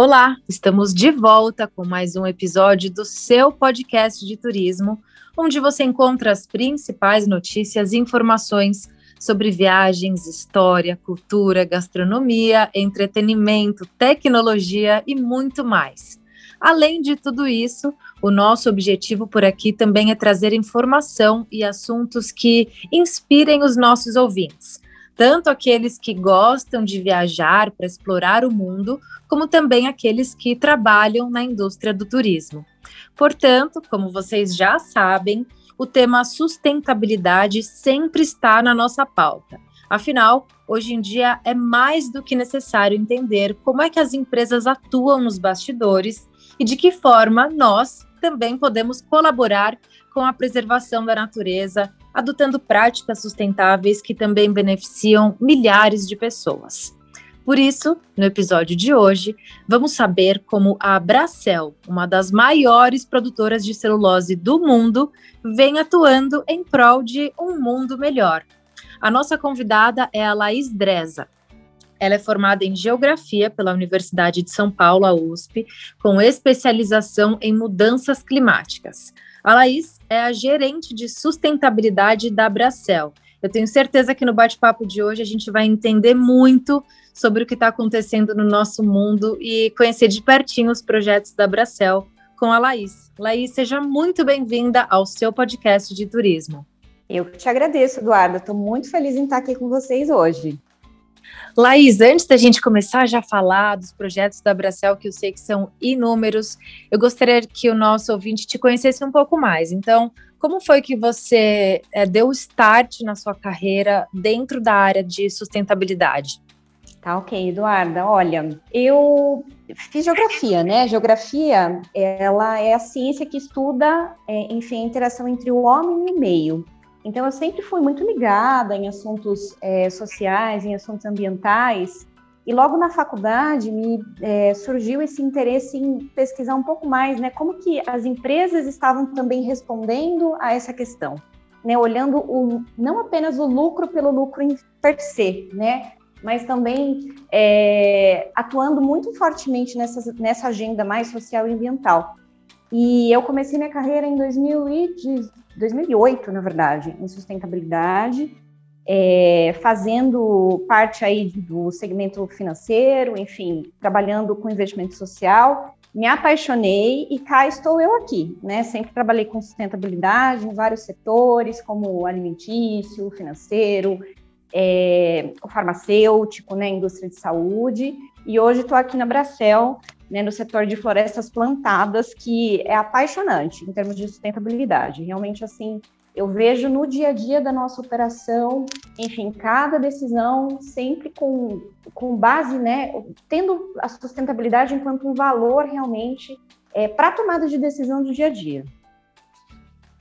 Olá, estamos de volta com mais um episódio do seu podcast de turismo, onde você encontra as principais notícias e informações sobre viagens, história, cultura, gastronomia, entretenimento, tecnologia e muito mais. Além de tudo isso, o nosso objetivo por aqui também é trazer informação e assuntos que inspirem os nossos ouvintes, tanto aqueles que gostam de viajar para explorar o mundo, como também aqueles que trabalham na indústria do turismo. Portanto, como vocês já sabem, o tema sustentabilidade sempre está na nossa pauta. Afinal, hoje em dia é mais do que necessário entender como é que as empresas atuam nos bastidores e de que forma nós também podemos colaborar com a preservação da natureza, adotando práticas sustentáveis que também beneficiam milhares de pessoas. Por isso, no episódio de hoje, vamos saber como a Bracel, uma das maiores produtoras de celulose do mundo, vem atuando em prol de um mundo melhor. A nossa convidada é a Laís Dreza. Ela é formada em Geografia pela Universidade de São Paulo, a USP, com especialização em mudanças climáticas. A Laís é a gerente de sustentabilidade da Bracel. Eu tenho certeza que no bate-papo de hoje a gente vai entender muito sobre o que está acontecendo no nosso mundo e conhecer de pertinho os projetos da Bracel com a Laís. Laís, seja muito bem-vinda ao seu podcast de turismo. Eu que te agradeço, Eduardo. Estou muito feliz em estar aqui com vocês hoje. Laís, antes da gente começar já a falar dos projetos da Bracel, que eu sei que são inúmeros, eu gostaria que o nosso ouvinte te conhecesse um pouco mais. Então, como foi que você é, deu o start na sua carreira dentro da área de sustentabilidade? Tá ok, Eduarda. Olha, eu fiz geografia, né? Geografia, ela é a ciência que estuda, é, enfim, a interação entre o homem e o meio. Então, eu sempre fui muito ligada em assuntos é, sociais, em assuntos ambientais. E logo na faculdade me é, surgiu esse interesse em pesquisar um pouco mais, né? Como que as empresas estavam também respondendo a essa questão, né? Olhando o, não apenas o lucro pelo lucro em per se, né? mas também é, atuando muito fortemente nessa, nessa agenda mais social e ambiental. E eu comecei minha carreira em 2000 e, 2008, na verdade, em sustentabilidade, é, fazendo parte aí do segmento financeiro, enfim, trabalhando com investimento social. Me apaixonei e cá estou eu aqui, né? Sempre trabalhei com sustentabilidade em vários setores, como alimentício, financeiro, é, o farmacêutico, né, indústria de saúde, e hoje estou aqui na Bracel, né, no setor de florestas plantadas, que é apaixonante em termos de sustentabilidade. Realmente, assim, eu vejo no dia a dia da nossa operação, enfim, cada decisão sempre com, com base, né, tendo a sustentabilidade enquanto um valor realmente é, para a tomada de decisão do dia a dia.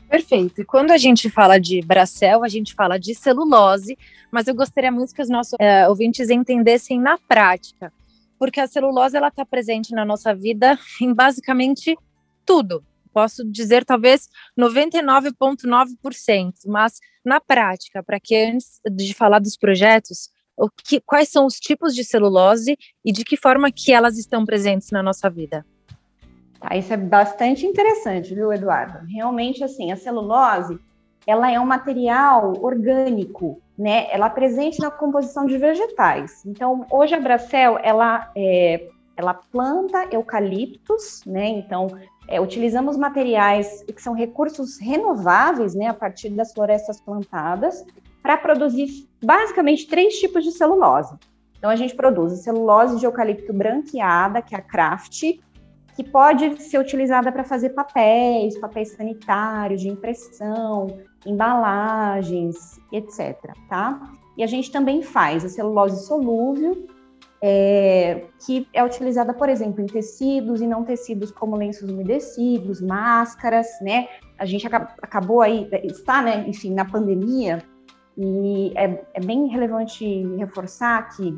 Perfeito. E quando a gente fala de Bracel, a gente fala de celulose, mas eu gostaria muito que os nossos é, ouvintes entendessem na prática, porque a celulose ela está presente na nossa vida em basicamente tudo. Posso dizer talvez 99,9%, mas na prática, para que antes de falar dos projetos, o que, quais são os tipos de celulose e de que forma que elas estão presentes na nossa vida? Tá, isso é bastante interessante, viu, Eduardo? Realmente, assim, a celulose, ela é um material orgânico, né? Ela é presente na composição de vegetais. Então, hoje a Bracel, ela, é, ela planta eucaliptos, né? Então, é, utilizamos materiais que são recursos renováveis, né? A partir das florestas plantadas, para produzir basicamente três tipos de celulose. Então, a gente produz a celulose de eucalipto branqueada, que é a Kraft, que pode ser utilizada para fazer papéis, papéis sanitários, de impressão, embalagens, etc. Tá? E a gente também faz a celulose solúvel, é, que é utilizada, por exemplo, em tecidos e não tecidos como lenços umedecidos, máscaras, né? A gente acabou aí, está, né, enfim, na pandemia, E é, é bem relevante reforçar que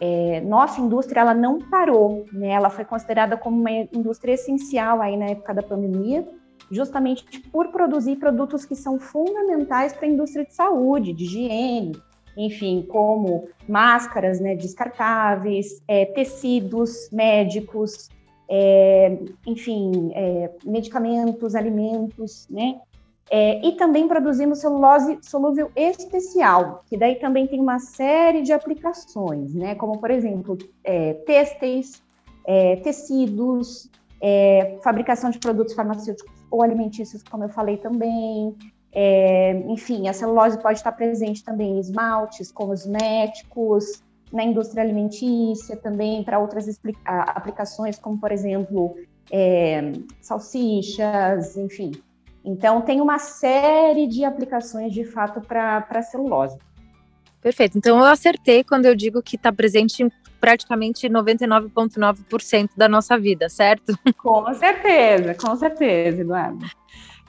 é, nossa indústria ela não parou, né? Ela foi considerada como uma indústria essencial aí na época da pandemia, justamente por produzir produtos que são fundamentais para a indústria de saúde, de higiene, enfim, como máscaras, né, descartáveis, é, tecidos médicos, é, enfim, é, medicamentos, alimentos, né? É, e também produzimos celulose solúvel especial, que daí também tem uma série de aplicações, né? Como, por exemplo, é, têxteis, é, tecidos, é, fabricação de produtos farmacêuticos ou alimentícios, como eu falei também. É, enfim, a celulose pode estar presente também em esmaltes, cosméticos, na indústria alimentícia, também para outras aplicações, como, por exemplo, é, salsichas, enfim. Então, tem uma série de aplicações, de fato, para a celulose. Perfeito. Então, eu acertei quando eu digo que está presente em praticamente 99,9% da nossa vida, certo? Com certeza, com certeza, Eduardo.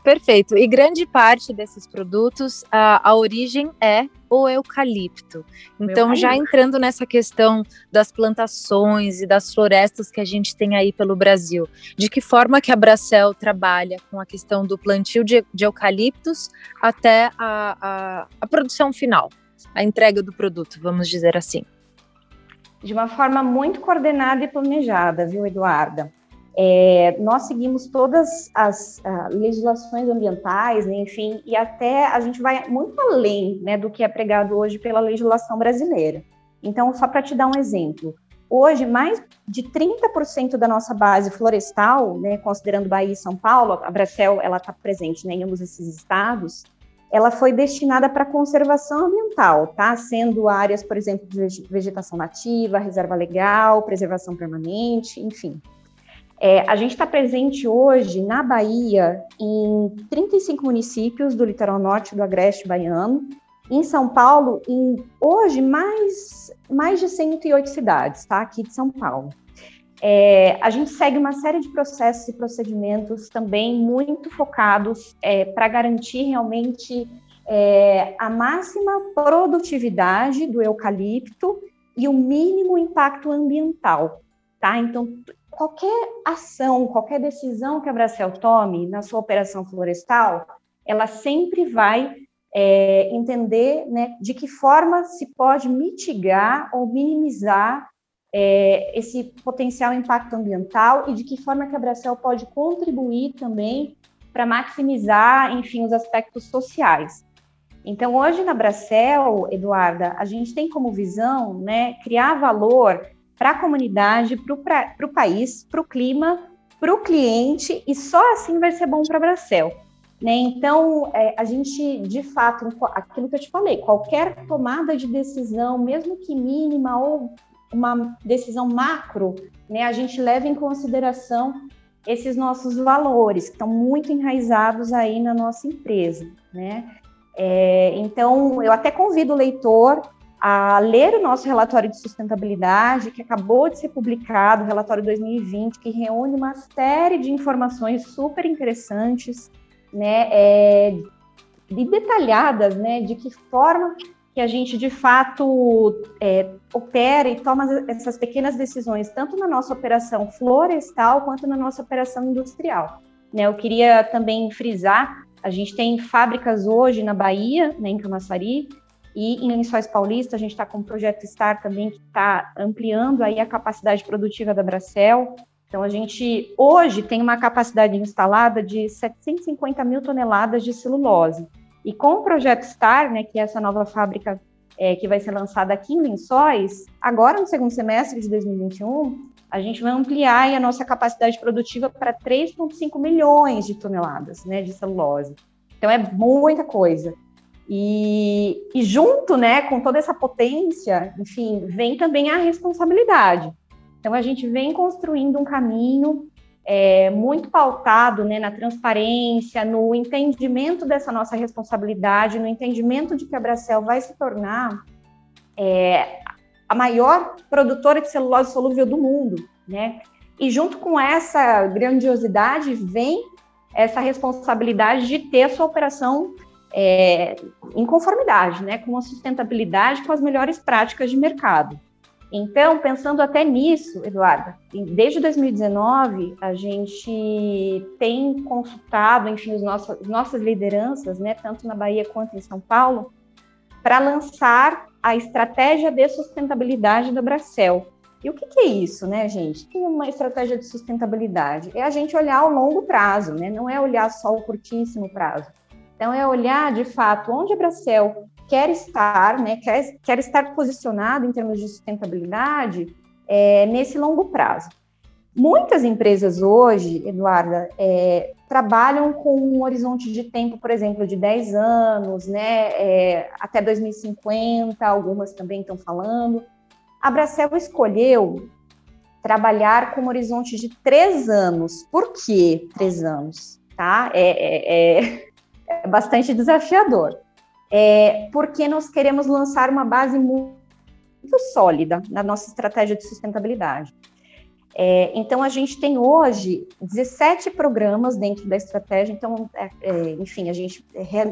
Perfeito. E grande parte desses produtos, a, a origem é o eucalipto. Então, já entrando nessa questão das plantações e das florestas que a gente tem aí pelo Brasil, de que forma que a Bracel trabalha com a questão do plantio de, de eucaliptos até a, a, a produção final, a entrega do produto, vamos dizer assim? De uma forma muito coordenada e planejada, viu, Eduarda? É, nós seguimos todas as uh, legislações ambientais, né, enfim, e até a gente vai muito além né, do que é pregado hoje pela legislação brasileira. Então, só para te dar um exemplo, hoje mais de 30% da nossa base florestal, né, considerando Bahia e São Paulo, a Bracel ela está presente né, em ambos esses estados, ela foi destinada para conservação ambiental, tá? Sendo áreas, por exemplo, de vegetação nativa, reserva legal, preservação permanente, enfim. É, a gente está presente hoje na Bahia em 35 municípios do litoral norte do agreste baiano, em São Paulo, em hoje mais, mais de 108 cidades, tá? Aqui de São Paulo. É, a gente segue uma série de processos e procedimentos também muito focados é, para garantir realmente é, a máxima produtividade do eucalipto e o mínimo impacto ambiental, tá? Então, qualquer ação, qualquer decisão que a Bracel tome na sua operação florestal, ela sempre vai é, entender né, de que forma se pode mitigar ou minimizar é, esse potencial impacto ambiental e de que forma que a Bracel pode contribuir também para maximizar, enfim, os aspectos sociais. Então, hoje na Bracel, Eduarda, a gente tem como visão né, criar valor para a comunidade, para o país, para o clima, para o cliente, e só assim vai ser bom para a Bracel. Né? Então, é, a gente, de fato, aquilo que eu te falei, qualquer tomada de decisão, mesmo que mínima ou uma decisão macro, né, a gente leva em consideração esses nossos valores, que estão muito enraizados aí na nossa empresa, né? É, então, eu até convido o leitor a ler o nosso relatório de sustentabilidade, que acabou de ser publicado, o relatório 2020, que reúne uma série de informações super interessantes, né, é, e detalhadas, né, de que forma que a gente de fato é, opera e toma essas pequenas decisões, tanto na nossa operação florestal quanto na nossa operação industrial. Né, eu queria também frisar, a gente tem fábricas hoje na Bahia, né, em Camaçari, e em Lençóis Paulista, a gente está com o projeto STAR também, que está ampliando aí a capacidade produtiva da Bracel. Então, a gente hoje tem uma capacidade instalada de 750 mil toneladas de celulose. E com o projeto STAR, né, que é essa nova fábrica é, que vai ser lançada aqui em Lençóis, agora no segundo semestre de 2021, a gente vai ampliar a nossa capacidade produtiva para 3,5 milhões de toneladas né, de celulose. Então, é muita coisa. E, e, junto, né, com toda essa potência, enfim, vem também a responsabilidade. Então a gente vem construindo um caminho é, muito pautado, né, na transparência, no entendimento dessa nossa responsabilidade, no entendimento de que a Bracel vai se tornar é, a maior produtora de celulose solúvel do mundo, né? E junto com essa grandiosidade vem essa responsabilidade de ter a sua operação é, em conformidade, né, com a sustentabilidade, com as melhores práticas de mercado. Então, pensando até nisso, Eduarda, desde 2019 a gente tem consultado, enfim, os nossos, nossas lideranças, né, tanto na Bahia quanto em São Paulo, para lançar a estratégia de sustentabilidade da Bracel. E o que, que, é isso, né, gente? É uma estratégia de sustentabilidade? É a gente olhar o longo prazo, né? Não é olhar só o curtíssimo prazo. Então, é olhar, de fato, onde a Bracel quer estar, né, quer, quer estar posicionado em termos de sustentabilidade é, nesse longo prazo. Muitas empresas hoje, Eduarda, é, trabalham com um horizonte de tempo, por exemplo, de 10 anos, né, é, até 2050, algumas também estão falando. A Bracel escolheu trabalhar com um horizonte de três anos. Por que três anos? Tá? É, é, é, é bastante desafiador é, porque nós queremos lançar uma base muito sólida na nossa estratégia de sustentabilidade. É, então, a gente tem hoje 17 programas dentro da estratégia. Então, é, é, enfim, a gente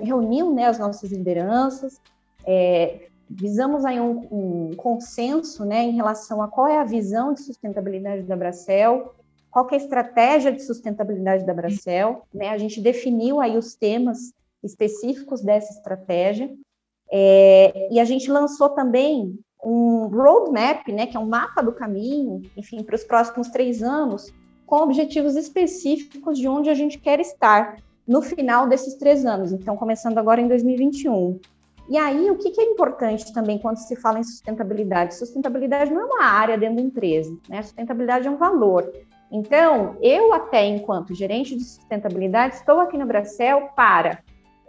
reuniu né, as nossas lideranças, é, visamos aí um, um, consenso né, em relação a qual é a visão de sustentabilidade da Bracel, qual é a estratégia de sustentabilidade da Bracel. Né, a gente definiu aí os temas específicos dessa estratégia. É, e a gente lançou também um roadmap, né, que é um mapa do caminho, enfim, para os próximos três anos, com objetivos específicos de onde a gente quer estar no final desses três anos. Então, começando agora em 2021. E aí, o que, que é importante também quando se fala em sustentabilidade? Sustentabilidade não é uma área dentro da empresa, né? Sustentabilidade é um valor. Então, eu até enquanto gerente de sustentabilidade estou aqui no Bracel para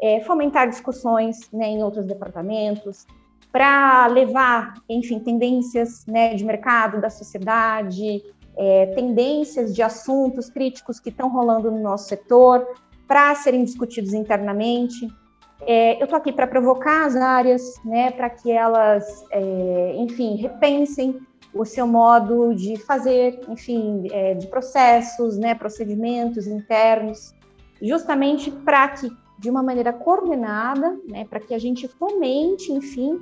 é, fomentar discussões né, em outros departamentos, para levar, enfim, tendências né, de mercado, da sociedade, é, tendências de assuntos críticos que estão rolando no nosso setor, para serem discutidos internamente. É, eu estou aqui para provocar as áreas, né, para que elas, é, enfim, repensem o seu modo de fazer, enfim, é, de processos, né, procedimentos internos, justamente para que de uma maneira coordenada, né, para que a gente fomente, enfim,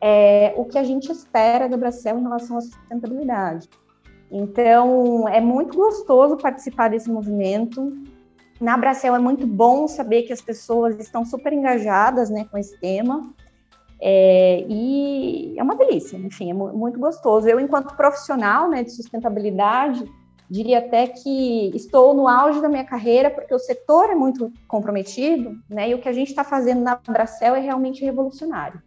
é, o que a gente espera da Bracel em relação à sustentabilidade. Então, é muito gostoso participar desse movimento. Na Bracel é muito bom saber que as pessoas estão super engajadas né, com esse tema. É, e é uma delícia, enfim, é muito gostoso. Eu, enquanto profissional né, de sustentabilidade, diria até que estou no auge da minha carreira, porque o setor é muito comprometido, né? E o que a gente está fazendo na Bracel é realmente revolucionário.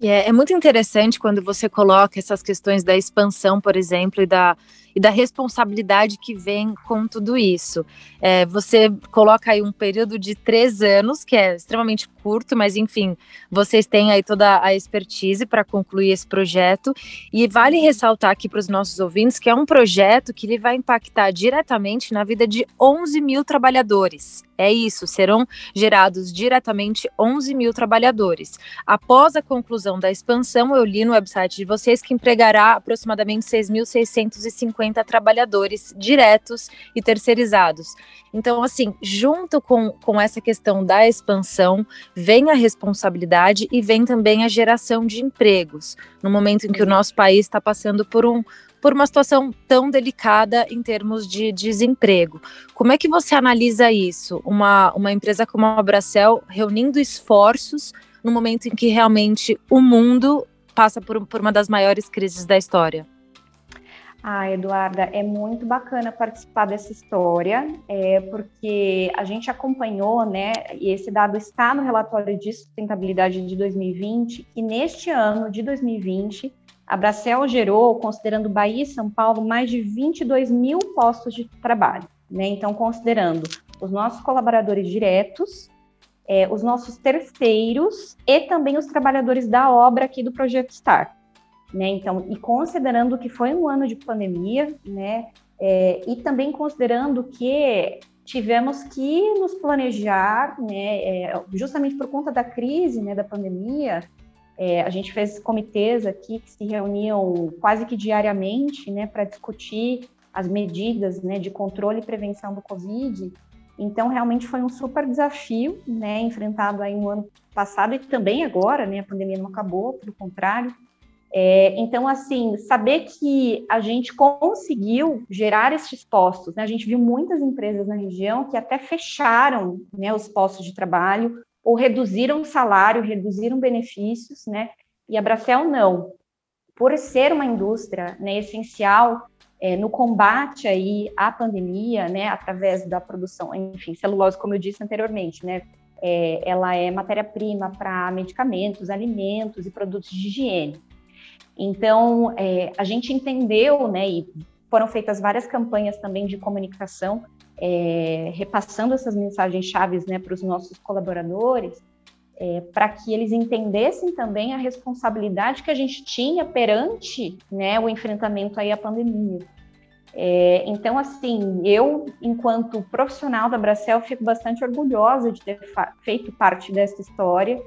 É, é, muito interessante quando você coloca essas questões da expansão, por exemplo, e da, e da responsabilidade que vem com tudo isso. É, você coloca aí um período de três anos, que é extremamente curto, mas enfim, vocês têm aí toda a expertise para concluir esse projeto. E vale ressaltar aqui para os nossos ouvintes que é um projeto que ele vai impactar diretamente na vida de 11 mil trabalhadores. É isso, serão gerados diretamente 11 mil trabalhadores. Após a conclusão da expansão, eu li no website de vocês que empregará aproximadamente 6.650 trabalhadores diretos e terceirizados. Então, assim, junto com, com essa questão da expansão, vem a responsabilidade e vem também a geração de empregos, no momento em que o nosso país está passando por um por uma situação tão delicada em termos de desemprego. Como é que você analisa isso? Uma, uma empresa como a Bracel reunindo esforços no momento em que realmente o mundo passa por, por uma das maiores crises da história? Ah, Eduarda, é muito bacana participar dessa história, é, porque a gente acompanhou, né, e esse dado está no relatório de sustentabilidade de 2020, e neste ano de 2020, a Bracel gerou, considerando Bahia e São Paulo, mais de 22 mil postos de trabalho. Né? Então, considerando os nossos colaboradores diretos, é, os nossos terceiros e também os trabalhadores da obra aqui do Projeto Star. Né? Então, e considerando que foi um ano de pandemia, né? É, e também considerando que tivemos que nos planejar, né? É, justamente por conta da crise, né? Da pandemia, é, a gente fez comitês aqui que se reuniam quase que diariamente, né? Para discutir as medidas, né? De controle e prevenção do Covid. Então, realmente foi um super desafio, né, enfrentado aí no ano passado e também agora, né, a pandemia não acabou, pelo contrário. É, então, assim, saber que a gente conseguiu gerar esses postos, né, a gente viu muitas empresas na região que até fecharam, né, os postos de trabalho ou reduziram o salário, reduziram benefícios, né, e a Bracel não. Por ser uma indústria né, essencial é, no combate aí à pandemia, né, através da produção, enfim, celulose, como eu disse anteriormente, né, é, ela é matéria-prima para medicamentos, alimentos e produtos de higiene. Então, é, a gente entendeu, né, e foram feitas várias campanhas também de comunicação, é, repassando essas mensagens chaves né, para os nossos colaboradores, é, para que eles entendessem também a responsabilidade que a gente tinha perante né, o enfrentamento aí à pandemia. É, então, assim, eu, enquanto profissional da Bracel, fico bastante orgulhosa de ter feito parte dessa história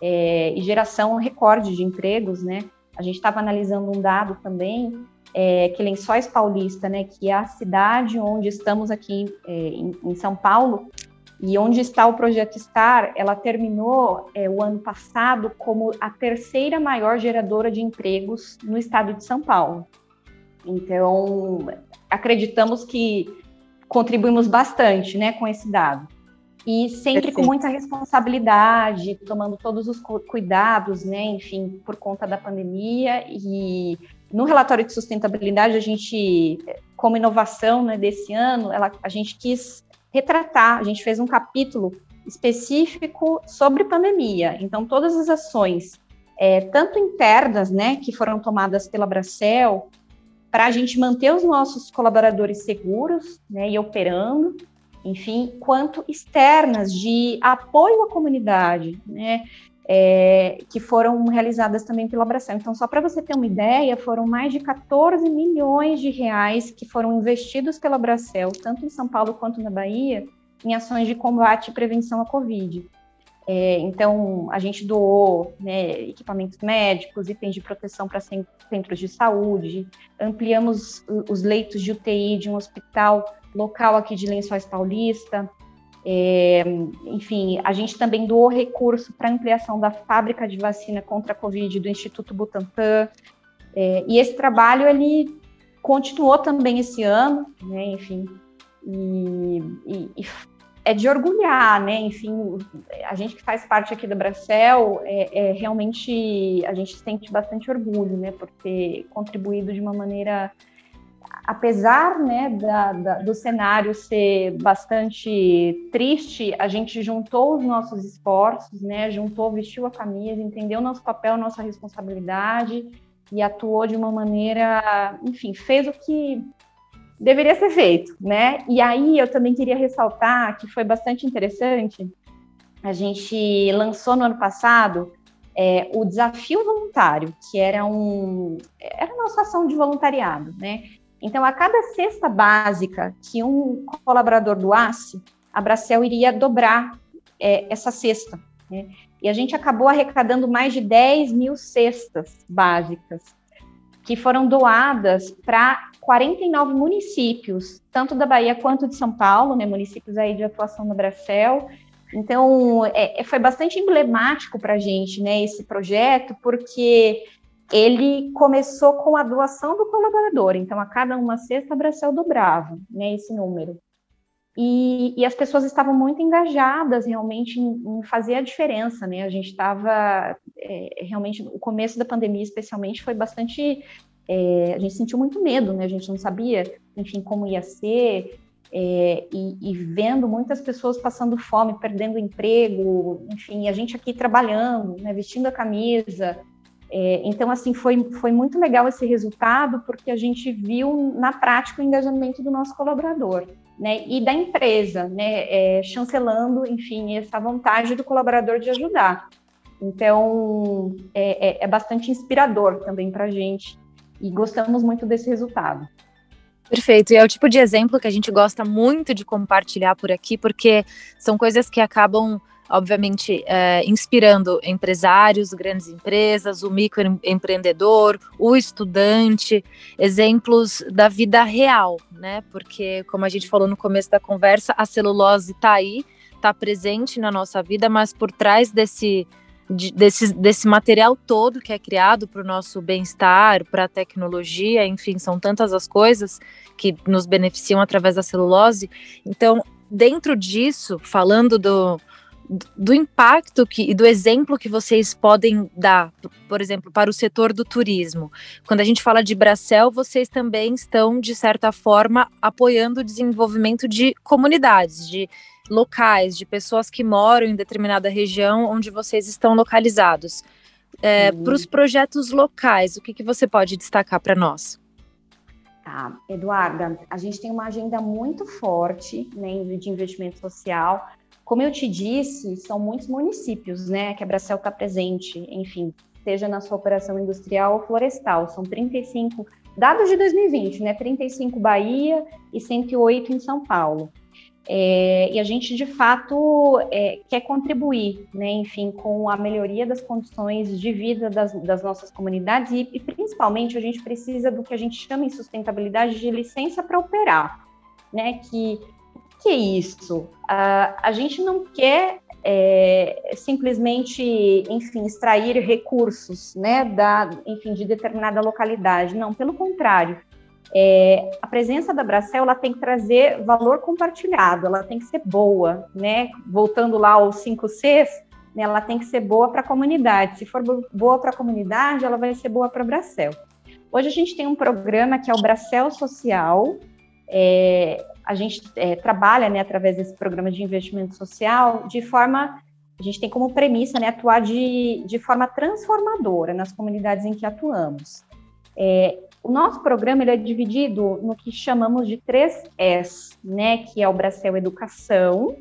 é, e geração recorde de empregos, né? A gente estava analisando um dado também, é, que Lençóis Paulista, né, que é a cidade onde estamos aqui é, em, em São Paulo, e onde está o projeto STAR, ela terminou é, o ano passado como a terceira maior geradora de empregos no estado de São Paulo. Então, acreditamos que contribuímos bastante né, com esse dado. E sempre Perfeito. com muita responsabilidade, tomando todos os cuidados, né, enfim, por conta da pandemia. E no relatório de sustentabilidade, a gente, como inovação né, desse ano, ela, a gente quis retratar, a gente fez um capítulo específico sobre pandemia. Então, todas as ações, é, tanto internas, né, que foram tomadas pela Bracel, para a gente manter os nossos colaboradores seguros né, e operando, enfim, quanto externas de apoio à comunidade, né, é, que foram realizadas também pela Abração. Então, só para você ter uma ideia, foram mais de 14 milhões de reais que foram investidos pela Abracel, tanto em São Paulo quanto na Bahia, em ações de combate e prevenção à Covid. É, então, a gente doou né, equipamentos médicos, itens de proteção para centros de saúde, ampliamos os leitos de UTI de um hospital local aqui de Lençóis Paulista, é, enfim, a gente também doou recurso para ampliação da fábrica de vacina contra a Covid do Instituto Butantan. É, e esse trabalho ele continuou também esse ano, né? Enfim, e, e, e, é de orgulhar, né? Enfim, a gente que faz parte aqui da Bracel, é, é realmente a gente sente bastante orgulho, né? Por ter contribuído de uma maneira apesar né, da, da, do cenário ser bastante triste, a gente juntou os nossos esforços, né, juntou, vestiu a camisa, entendeu nosso papel, nossa responsabilidade e atuou de uma maneira, enfim, fez o que deveria ser feito, né? E aí eu também queria ressaltar que foi bastante interessante. A gente lançou no ano passado é, o desafio voluntário, que era um era uma ação de voluntariado, né? Então, a cada cesta básica que um colaborador doasse, a Bracel iria dobrar é, essa cesta. Né? E a gente acabou arrecadando mais de 10 mil cestas básicas, que foram doadas para 49 municípios, tanto da Bahia quanto de São Paulo, né, municípios aí de atuação da Bracel. Então, é, é foi bastante emblemático para a gente, né, esse projeto, porque ele começou com a doação do colaborador, então a cada uma sexta Bracel dobrava né, esse número. E, e, as pessoas estavam muito engajadas realmente em, em fazer a diferença, né? A gente estava é, realmente, o começo da pandemia especialmente foi bastante, é, a gente sentiu muito medo, né? A gente não sabia, enfim, como ia ser, é, e, e, vendo muitas pessoas passando fome, perdendo emprego, enfim, a gente aqui trabalhando, né, vestindo a camisa, é, então, assim, foi, foi muito legal esse resultado, porque a gente viu na prática o engajamento do nosso colaborador, né, e da empresa, né, é, chancelando, enfim, essa vontade do colaborador de ajudar. Então, é, é, é bastante inspirador também para a gente, e gostamos muito desse resultado. Perfeito, e é o tipo de exemplo que a gente gosta muito de compartilhar por aqui, porque são coisas que acabam obviamente, é, inspirando empresários, grandes empresas, o microempreendedor, o estudante, exemplos da vida real, né? Porque, como a gente falou no começo da conversa, a celulose está aí, está presente na nossa vida, mas por trás desse, de, desse, desse material todo que é criado para o nosso bem-estar, para a tecnologia, enfim, são tantas as coisas que nos beneficiam através da celulose. Então, dentro disso, falando do, do impacto que, e do exemplo que vocês podem dar, por exemplo, para o setor do turismo. Quando a gente fala de Bracel, vocês também estão, de certa forma, apoiando o desenvolvimento de comunidades, de locais, de pessoas que moram em determinada região onde vocês estão localizados. É, uhum. Para os projetos locais, o que, que você pode destacar para nós? Tá, Eduarda, a gente tem uma agenda muito forte né, de investimento social como eu te disse, são muitos municípios, né, que a Bracel está presente, enfim, seja na sua operação industrial ou florestal. São 35, dados de 2020, né, 35 Bahia e 108 em São Paulo. É, e a gente, de fato, é, quer contribuir, né, enfim, com a melhoria das condições de vida das, das nossas comunidades e, e, principalmente, a gente precisa do que a gente chama em sustentabilidade de licença para operar, né, que que é isso? Uh, a gente não quer é, simplesmente, enfim, extrair recursos, né, da, enfim, de determinada localidade. Não, pelo contrário. É, a presença da Bracel ela tem que trazer valor compartilhado, ela tem que ser boa, né? Voltando lá aos cinco Cs, né, ela tem que ser boa para a comunidade. Se for boa para a comunidade, ela vai ser boa para a Bracel. Hoje a gente tem um programa que é o Bracel Social, é, a gente é, trabalha, né, através desse programa de investimento social, de forma, a gente tem como premissa, né, atuar de, de forma transformadora nas comunidades em que atuamos. É, o nosso programa ele é dividido no que chamamos de três S, né, que é o Bracel Educação,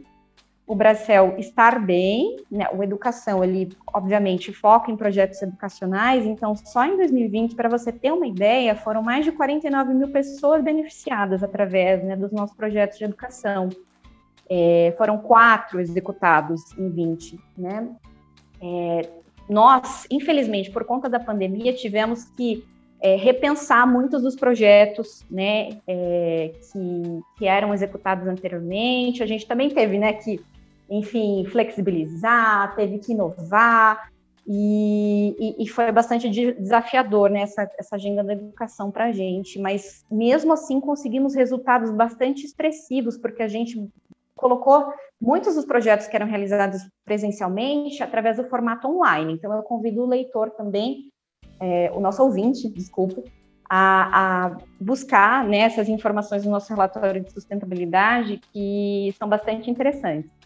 o Bracel estar bem, né, o educação, ele obviamente foca em projetos educacionais, então só em 2020, para você ter uma ideia, foram mais de 49 mil pessoas beneficiadas através né, dos nossos projetos de educação. É, foram quatro executados em 20, né? É, nós, infelizmente, por conta da pandemia, tivemos que é, repensar muitos dos projetos né, é, que, que, eram executados anteriormente. A gente também teve né, que enfim, flexibilizar, teve que inovar, e, e, e foi bastante desafiador né, essa, essa agenda da educação para a gente, mas mesmo assim conseguimos resultados bastante expressivos, porque a gente colocou muitos dos projetos que eram realizados presencialmente através do formato online. Então, eu convido o leitor também, é, o nosso ouvinte, desculpa, a, a, buscar né, essas informações no nosso relatório de sustentabilidade, que são bastante interessantes.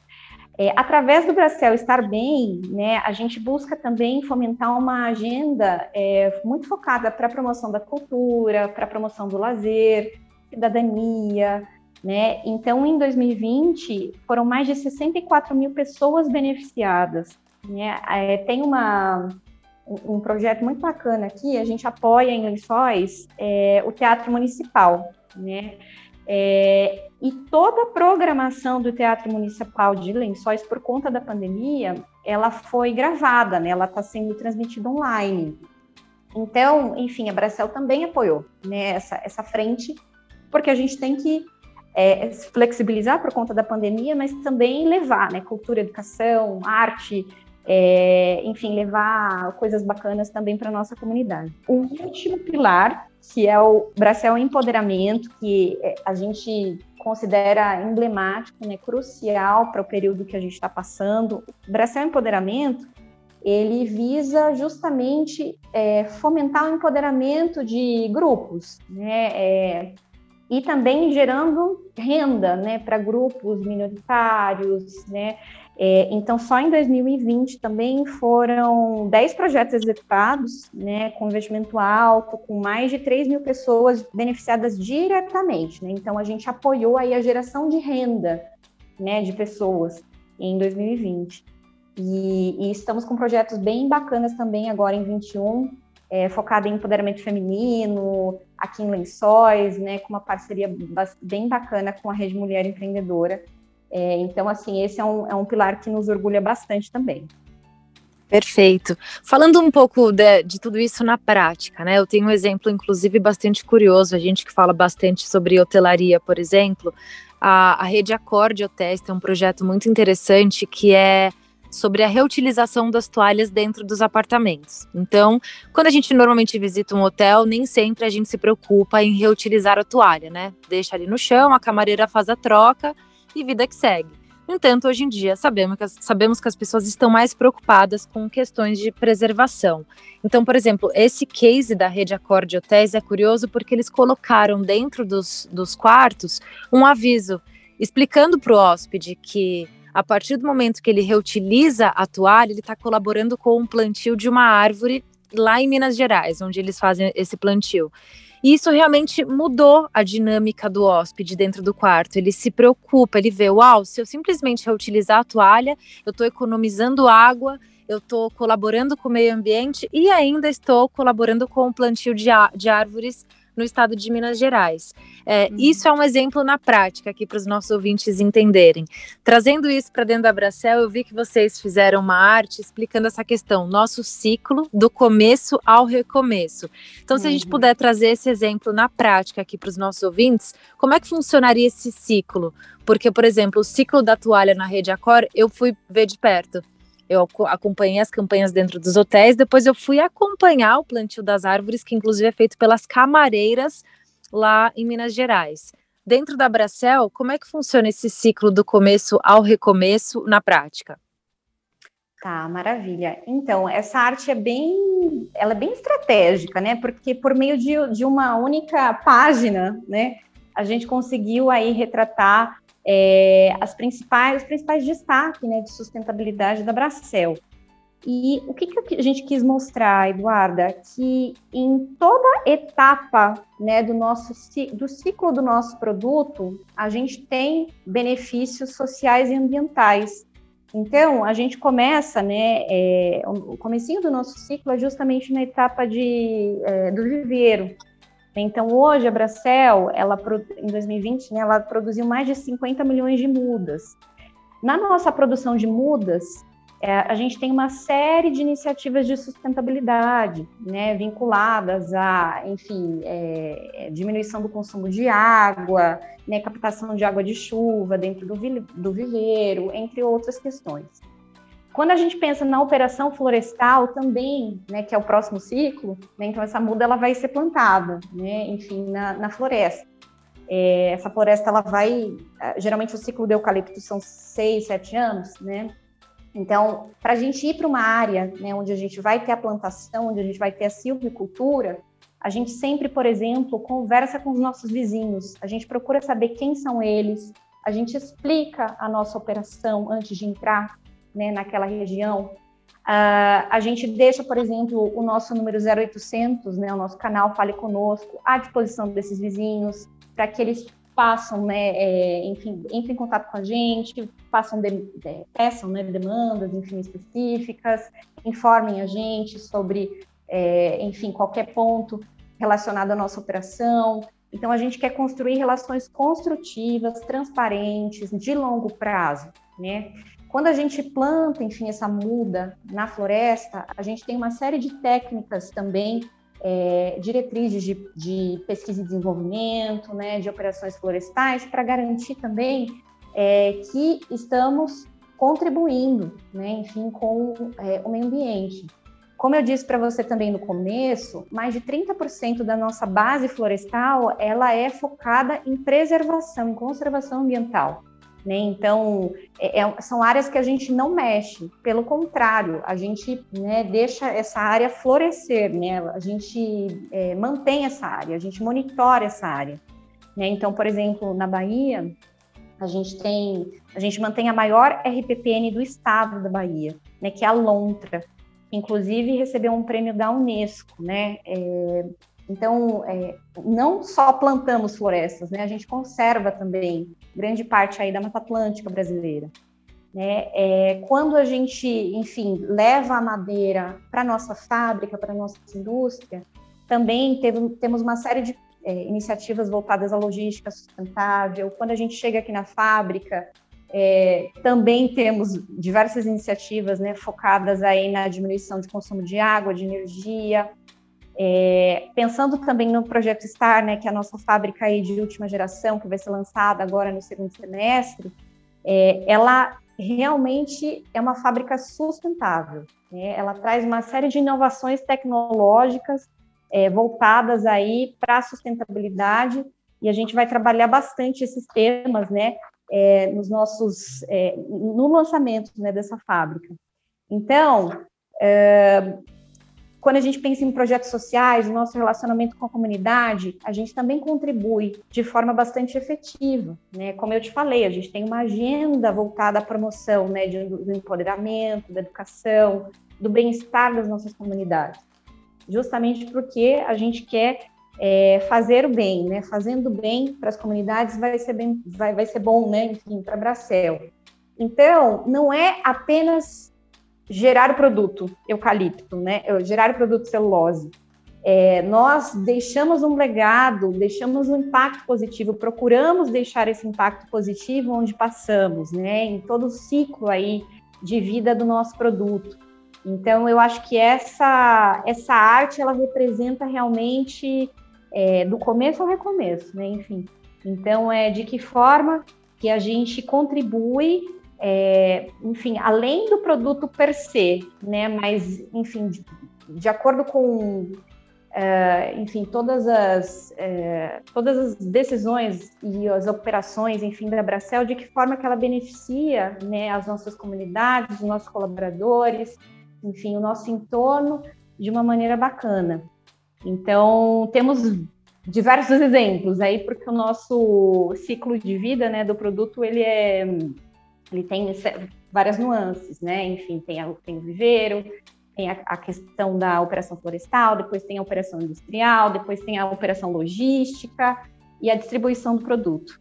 É, através do Bracel Estar Bem, né, a gente busca também fomentar uma agenda é, muito focada para a promoção da cultura, para a promoção do lazer, cidadania, né? Então, em 2020, foram mais de 64 mil pessoas beneficiadas. Né? É, tem uma, um projeto muito bacana aqui, a gente apoia em Lençóis é, o Teatro Municipal, né? É, e toda a programação do Teatro Municipal de Lençóis, por conta da pandemia, ela foi gravada, né? ela está sendo transmitida online. Então, enfim, a Bracel também apoiou né, essa, essa frente, porque a gente tem que é, se flexibilizar por conta da pandemia, mas também levar né, cultura, educação, arte, é, enfim, levar coisas bacanas também para a nossa comunidade. O último pilar, que é o Bracel Empoderamento, que é, a gente considera emblemático, né, crucial para o período que a gente está passando. O Bracel Empoderamento, ele visa justamente é, fomentar o empoderamento de grupos, né, é, e também gerando renda, né, para grupos minoritários, né, é, então, só em 2020 também foram 10 projetos executados, né, com investimento alto, com mais de 3 mil pessoas beneficiadas diretamente. Né? Então, a gente apoiou aí a geração de renda né, de pessoas em 2020. E, e estamos com projetos bem bacanas também agora em 21, é, focado em empoderamento feminino, aqui em Lençóis, né, com uma parceria bem bacana com a Rede Mulher Empreendedora, é, então, assim, esse é um, é um pilar que nos orgulha bastante também. Perfeito. Falando um pouco de, de, tudo isso na prática, né? Eu tenho um exemplo, inclusive, bastante curioso. A gente que fala bastante sobre hotelaria, por exemplo, a, a rede Acorde Hotéis tem um projeto muito interessante que é sobre a reutilização das toalhas dentro dos apartamentos. Então, quando a gente normalmente visita um hotel, nem sempre a gente se preocupa em reutilizar a toalha, né? Deixa ali no chão, a camareira faz a troca e vida que segue. No entanto, hoje em dia, sabemos que, as, sabemos que as pessoas estão mais preocupadas com questões de preservação. Então, por exemplo, esse case da rede Acorde Hotéis é curioso porque eles colocaram dentro dos, dos quartos um aviso explicando para o hóspede que a partir do momento que ele reutiliza a toalha, ele está colaborando com o plantio de uma árvore lá em Minas Gerais, onde eles fazem esse plantio. E isso realmente mudou a dinâmica do hóspede dentro do quarto. Ele se preocupa, ele vê, uau, se eu simplesmente reutilizar a toalha, eu estou economizando água, eu estou colaborando com o meio ambiente e ainda estou colaborando com o plantio de, de árvores no estado de Minas Gerais. É, uhum. Isso é um exemplo na prática aqui para os nossos ouvintes entenderem. Trazendo isso para dentro da Bracel, eu vi que vocês fizeram uma arte explicando essa questão, nosso ciclo do começo ao recomeço. Então, se a gente uhum. puder trazer esse exemplo na prática aqui para os nossos ouvintes, como é que funcionaria esse ciclo? Porque, por exemplo, o ciclo da toalha na rede Acor, eu fui ver de perto eu acompanhei as campanhas dentro dos hotéis, depois eu fui acompanhar o plantio das árvores, que inclusive é feito pelas camareiras lá em Minas Gerais. Dentro da Bracel, como é que funciona esse ciclo do começo ao recomeço na prática? Tá, maravilha. Então, essa arte é bem, ela é bem estratégica, né? Porque por meio de, de uma única página, né, a gente conseguiu aí retratar é, as principais, os principais destaques né, de sustentabilidade da Bracel. E o que, que, a gente quis mostrar, Eduarda, que em toda etapa né, do nosso do ciclo do nosso produto, a gente tem benefícios sociais e ambientais. Então, a gente começa, né, é, o comecinho do nosso ciclo é justamente na etapa de, é, do viveiro, então, hoje, a Bracel, ela, em 2020, né, ela produziu mais de 50 milhões de mudas. Na nossa produção de mudas, é, a gente tem uma série de iniciativas de sustentabilidade, né, vinculadas a, enfim, é, diminuição do consumo de água, né, captação de água de chuva dentro do, do viveiro, entre outras questões. Quando a gente pensa na operação florestal também, né, que é o próximo ciclo, né, então essa muda ela vai ser plantada, né, enfim, na, na floresta. É, essa floresta ela vai, é, geralmente o ciclo do eucalipto são seis, sete anos, né? Então, para a gente ir para uma área, né, onde a gente vai ter a plantação, onde a gente vai ter a silvicultura, a gente sempre, por exemplo, conversa com os nossos vizinhos, a gente procura saber quem são eles, a gente explica a nossa operação antes de entrar, né, naquela região. Uh, a gente deixa, por exemplo, o nosso número 0800, né, o nosso canal Fale Conosco, à disposição desses vizinhos, para que eles façam, né, é, enfim, entrem em contato com a gente, façam de, de, peçam né, demandas, enfim, específicas, informem a gente sobre, é, enfim, qualquer ponto relacionado à nossa operação. Então, a gente quer construir relações construtivas, transparentes, de longo prazo, né? Quando a gente planta, enfim, essa muda na floresta, a gente tem uma série de técnicas também, é, diretrizes de, de, pesquisa e desenvolvimento, né, de operações florestais, para garantir também é, que estamos contribuindo, né, enfim, com é, o meio ambiente. Como eu disse para você também no começo, mais de 30% da nossa base florestal ela é focada em preservação, em conservação ambiental. Né? Então, é, é, são áreas que a gente não mexe, pelo contrário, a gente né, deixa essa área florescer, né? a gente é, mantém essa área, a gente monitora essa área. Né? Então, por exemplo, na Bahia, a gente tem, a gente mantém a maior RPPN do estado da Bahia, né, que é a Lontra, inclusive recebeu um prêmio da Unesco, né? É, então, é, não só plantamos florestas, né? A gente conserva também grande parte aí da Mata Atlântica brasileira. Né? É, quando a gente, enfim, leva a madeira para nossa fábrica, para nossa indústria, também teve, temos uma série de é, iniciativas voltadas à logística sustentável. Quando a gente chega aqui na fábrica, É, também temos diversas iniciativas né, focadas aí na diminuição de consumo de água, de energia. É, pensando também no projeto STAR, né, que é a nossa fábrica aí de última geração, que vai ser lançada agora no segundo semestre, é, ela realmente é uma fábrica sustentável. Né? Ela traz uma série de inovações tecnológicas é, voltadas aí para a sustentabilidade e a gente vai trabalhar bastante esses temas, né, é, nos nossos, é, no lançamento né, dessa fábrica. Então, é, quando a gente pensa em projetos sociais, no nosso relacionamento com a comunidade, a gente também contribui de forma bastante efetiva, né? Como eu te falei, a gente tem uma agenda voltada à promoção, né, de, do empoderamento, da educação, do bem-estar das nossas comunidades, justamente porque a gente quer é, fazer o bem, né? Fazendo bem para as comunidades vai ser bem, vai, vai ser bom, né? Enfim, para Bracel. Então, não é apenas gerar o produto eucalipto, né? Gerar o produto celulose. É, nós deixamos um legado, deixamos um impacto positivo, procuramos deixar esse impacto positivo onde passamos, né? Em todo o ciclo aí de vida do nosso produto. Então, eu acho que essa, essa arte, ela representa realmente é, do começo ao recomeço, né? Enfim, então é de que forma que a gente contribui, é, enfim, além do produto per se, né? Mas, enfim, de, de acordo com é, enfim, todas as, é, todas as decisões e as operações, enfim, da Bracel, de que forma que ela beneficia né, as nossas comunidades, os nossos colaboradores, enfim, o nosso entorno de uma maneira bacana. Então, temos diversos exemplos aí, porque o nosso ciclo de vida né, do produto, ele é ele tem várias nuances, né? Enfim, tem, a, tem o viveiro, tem a, a, questão da operação florestal, depois tem a operação industrial, depois tem a operação logística e a distribuição do produto.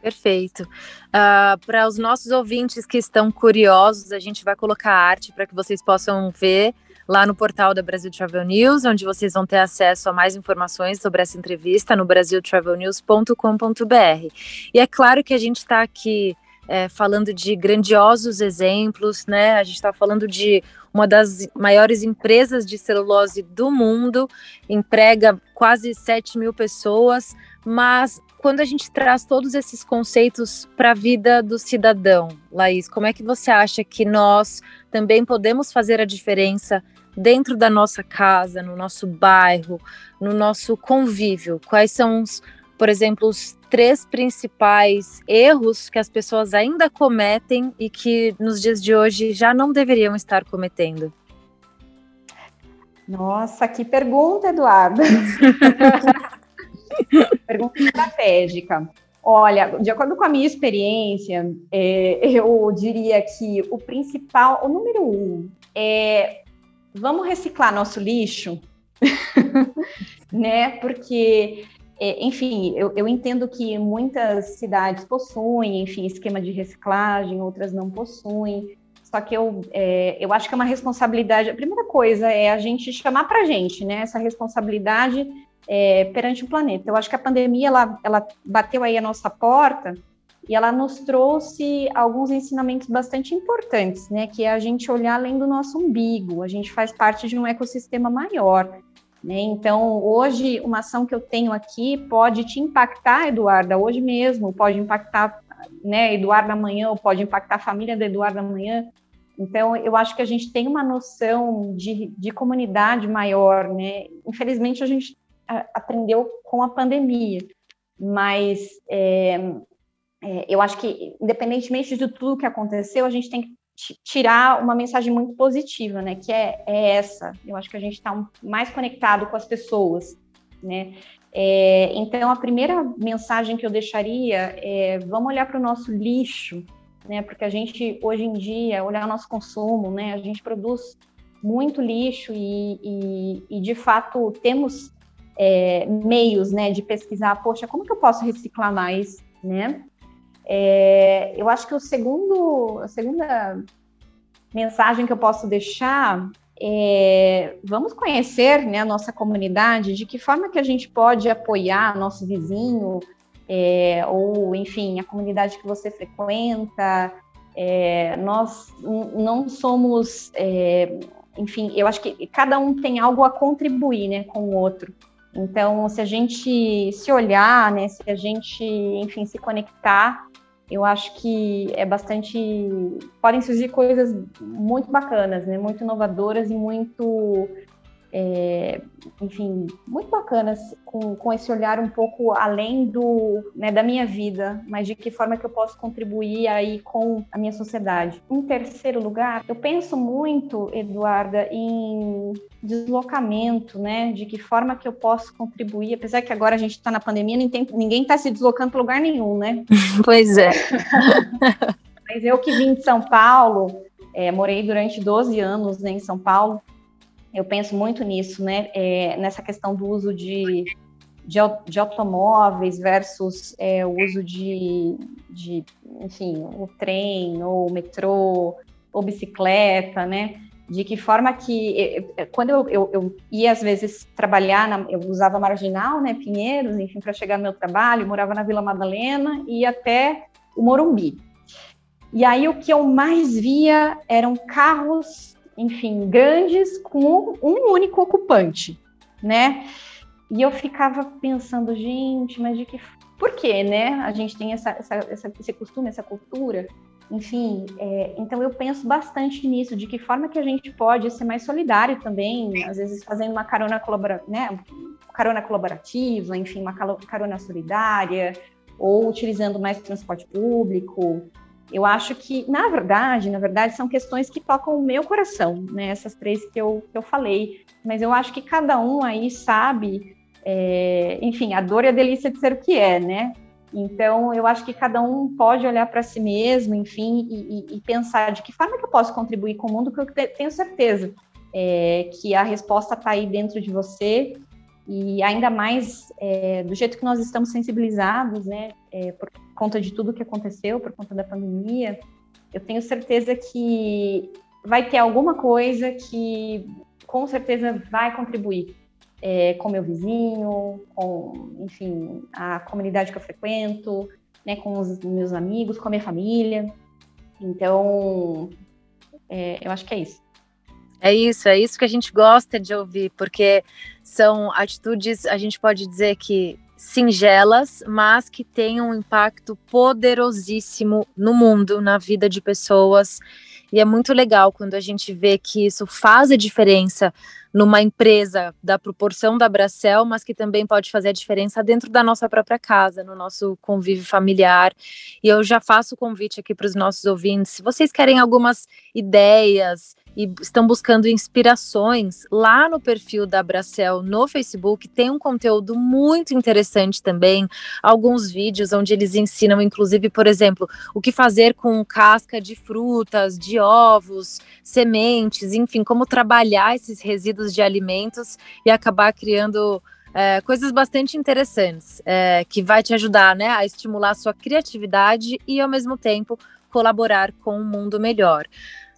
Perfeito. Uh, para os nossos ouvintes que estão curiosos, a gente vai colocar arte para que vocês possam ver lá no portal da Brasil Travel News, onde vocês vão ter acesso a mais informações sobre essa entrevista no brasiltravelnews.com.br. E é claro que a gente está aqui é, falando de grandiosos exemplos, né? A gente está falando de uma das maiores empresas de celulose do mundo, emprega quase 7 mil pessoas, mas quando a gente traz todos esses conceitos para a vida do cidadão, Laís, como é que você acha que nós também podemos fazer a diferença dentro da nossa casa, no nosso bairro, no nosso convívio? Quais são, os, por exemplo, os três principais erros que as pessoas ainda cometem e que nos dias de hoje já não deveriam estar cometendo? Nossa, que pergunta, Eduardo. pergunta estratégica. Olha, de acordo com a minha experiência, é, eu diria que o principal, o número um, é vamos reciclar nosso lixo, né? Porque, enfim, eu, eu, entendo que muitas cidades possuem, enfim, esquema de reciclagem, outras não possuem. Só que eu, é, eu acho que é uma responsabilidade. A primeira coisa é a gente chamar para a gente, né? Essa responsabilidade é, perante o planeta. Eu acho que a pandemia ela, ela bateu aí a nossa porta e ela nos trouxe alguns ensinamentos bastante importantes, né? Que é a gente olhar além do nosso umbigo, a gente faz parte de um ecossistema maior. Né? Então, hoje, uma ação que eu tenho aqui pode te impactar, Eduarda, hoje mesmo, pode impactar né, Eduardo amanhã, ou pode impactar a família da Eduardo amanhã. Então, eu acho que a gente tem uma noção de, de comunidade maior, né? Infelizmente, a gente aprendeu com a pandemia, mas é, é, eu acho que, independentemente de tudo que aconteceu, a gente tem que tirar uma mensagem muito positiva, né? Que é, é essa. Eu acho que a gente está mais conectado com as pessoas, né? É, então, a primeira mensagem que eu deixaria é: vamos olhar para o nosso lixo, né? Porque a gente, hoje em dia, olhar o nosso consumo, né? A gente produz muito lixo e, e, e de fato, temos é, meios, né? De pesquisar, poxa, como que eu posso reciclar mais, né? É, eu acho que o segundo, a segunda mensagem que eu posso deixar é, vamos conhecer né, a nossa comunidade, de que forma que a gente pode apoiar nosso vizinho, é, ou enfim, a comunidade que você frequenta. É, nós não somos, é, enfim, eu acho que cada um tem algo a contribuir né, com o outro. Então, se a gente se olhar, né, se a gente, enfim, se conectar, eu acho que é bastante. podem surgir coisas muito bacanas, né, muito inovadoras e muito é, enfim, muito bacanas, com, com esse olhar um pouco além do, né, da minha vida, mas de que forma que eu posso contribuir aí com a minha sociedade. Em terceiro lugar, eu penso muito, Eduarda, em deslocamento, né, de que forma que eu posso contribuir, apesar que agora a gente está na pandemia, ninguém está se deslocando para lugar nenhum, né? Pois é. mas eu que vim de São Paulo, é, morei durante 12 anos né, em São Paulo, eu penso muito nisso, né? É, nessa questão do uso de, de, de automóveis versus é, o uso de, de, enfim, o trem ou o metrô ou bicicleta, né? De que forma que, quando eu, eu, eu ia às vezes trabalhar, na, eu usava Marginal, né, Pinheiros, enfim, para chegar no meu trabalho, morava na Vila Madalena e até o Morumbi. E aí o que eu mais via eram carros enfim, grandes com um único ocupante, né? E eu ficava pensando, gente, mas de que. Por quê, né? A gente tem essa, essa, essa esse costume, essa cultura. Enfim, é, então eu penso bastante nisso, de que forma que a gente pode ser mais solidário também, às vezes fazendo uma carona, colabora, né, carona colaborativa, enfim, uma carona solidária, ou utilizando mais transporte público, eu acho que, na verdade, na verdade, são questões que tocam o meu coração, né? Essas três que eu, que eu falei. Mas eu acho que cada um aí sabe, é, enfim, a dor e a delícia de ser o que é, né? Então, eu acho que cada um pode olhar para si mesmo, enfim, e, e, pensar de que forma que eu posso contribuir com o mundo, que eu tenho certeza é, que a resposta está aí dentro de você e ainda mais é, do jeito que nós estamos sensibilizados, né, é, por conta de tudo que aconteceu, por conta da pandemia, eu tenho certeza que vai ter alguma coisa que com certeza vai contribuir é, com meu vizinho, com, enfim, a comunidade que eu frequento, né, com os meus amigos, com a minha família. Então, é, eu acho que é isso. É isso, é isso que a gente gosta de ouvir, porque são atitudes, a gente pode dizer que singelas, mas que têm um impacto poderosíssimo no mundo, na vida de pessoas. E é muito legal quando a gente vê que isso faz a diferença numa empresa da proporção da Bracel, mas que também pode fazer a diferença dentro da nossa própria casa, no nosso convívio familiar. E eu já faço o convite aqui para os nossos ouvintes. Se vocês querem algumas ideias, e estão buscando inspirações lá no perfil da Bracel no Facebook. Tem um conteúdo muito interessante também, alguns vídeos onde eles ensinam, inclusive, por exemplo, o que fazer com casca de frutas, de ovos, sementes, enfim, como trabalhar esses resíduos de alimentos e acabar criando é, coisas bastante interessantes é, que vai te ajudar né, a estimular a sua criatividade e, ao mesmo tempo, colaborar com um mundo melhor.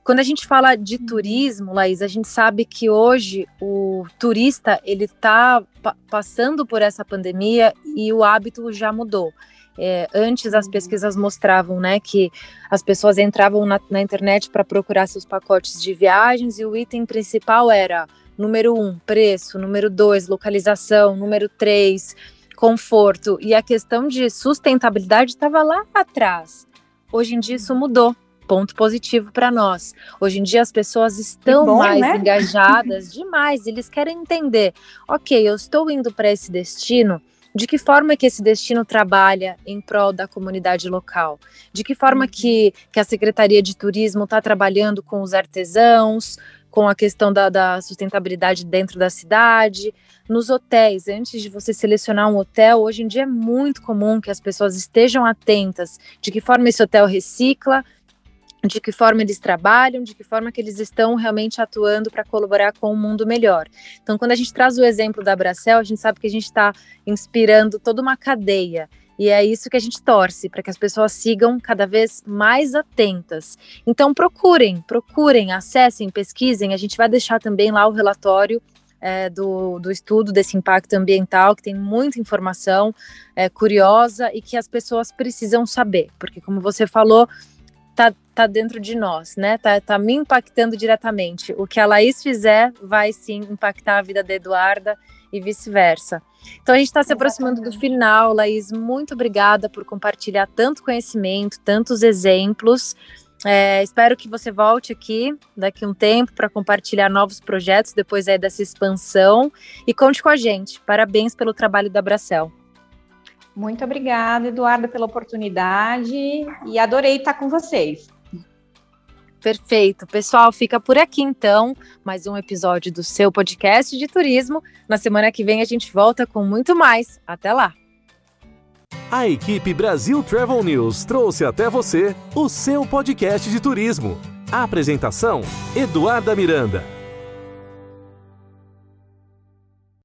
Quando a gente fala de uhum. turismo, Laís, a gente sabe que hoje o turista ele está pa passando por essa pandemia e o hábito já mudou. É, antes as uhum. pesquisas mostravam né, que as pessoas entravam na, na internet para procurar seus pacotes de viagens e o item principal era número um, preço, número dois, localização, número três, conforto. E a questão de sustentabilidade estava lá atrás. Hoje em dia isso mudou ponto positivo para nós. Hoje em dia as pessoas estão bom, mais né? engajadas demais, eles querem entender, ok, eu estou indo para esse destino, de que forma que esse destino trabalha em prol da comunidade local? De que forma uhum. que, que a Secretaria de Turismo está trabalhando com os artesãos, com a questão da, da, sustentabilidade dentro da cidade, nos hotéis. Antes de você selecionar um hotel, hoje em dia é muito comum que as pessoas estejam atentas de que forma esse hotel recicla, de que forma eles trabalham, de que forma que eles estão realmente atuando para colaborar com um mundo melhor. Então, quando a gente traz o exemplo da Bracel, a gente sabe que a gente está inspirando toda uma cadeia. E é isso que a gente torce, para que as pessoas sigam cada vez mais atentas. Então, procurem, procurem, acessem, pesquisem. A gente vai deixar também lá o relatório é, do, do estudo desse impacto ambiental, que tem muita informação é, curiosa e que as pessoas precisam saber, porque, como você falou, tá, dentro de nós, né? Tá, tá me impactando diretamente. O que a Laís fizer vai sim impactar a vida da Eduarda e vice-versa. Então a gente está se aproximando do final, Laís. Muito obrigada por compartilhar tanto conhecimento, tantos exemplos. É, espero que você volte aqui daqui a um tempo para compartilhar novos projetos depois aí dessa expansão e conte com a gente. Parabéns pelo trabalho da Bracel. Muito obrigada, Eduardo, pela oportunidade e adorei estar com vocês. Perfeito. Pessoal, fica por aqui então, mais um episódio do seu podcast de turismo. Na semana que vem a gente volta com muito mais. Até lá. A equipe Brasil Travel News trouxe até você o seu podcast de turismo. A apresentação: Eduarda Miranda.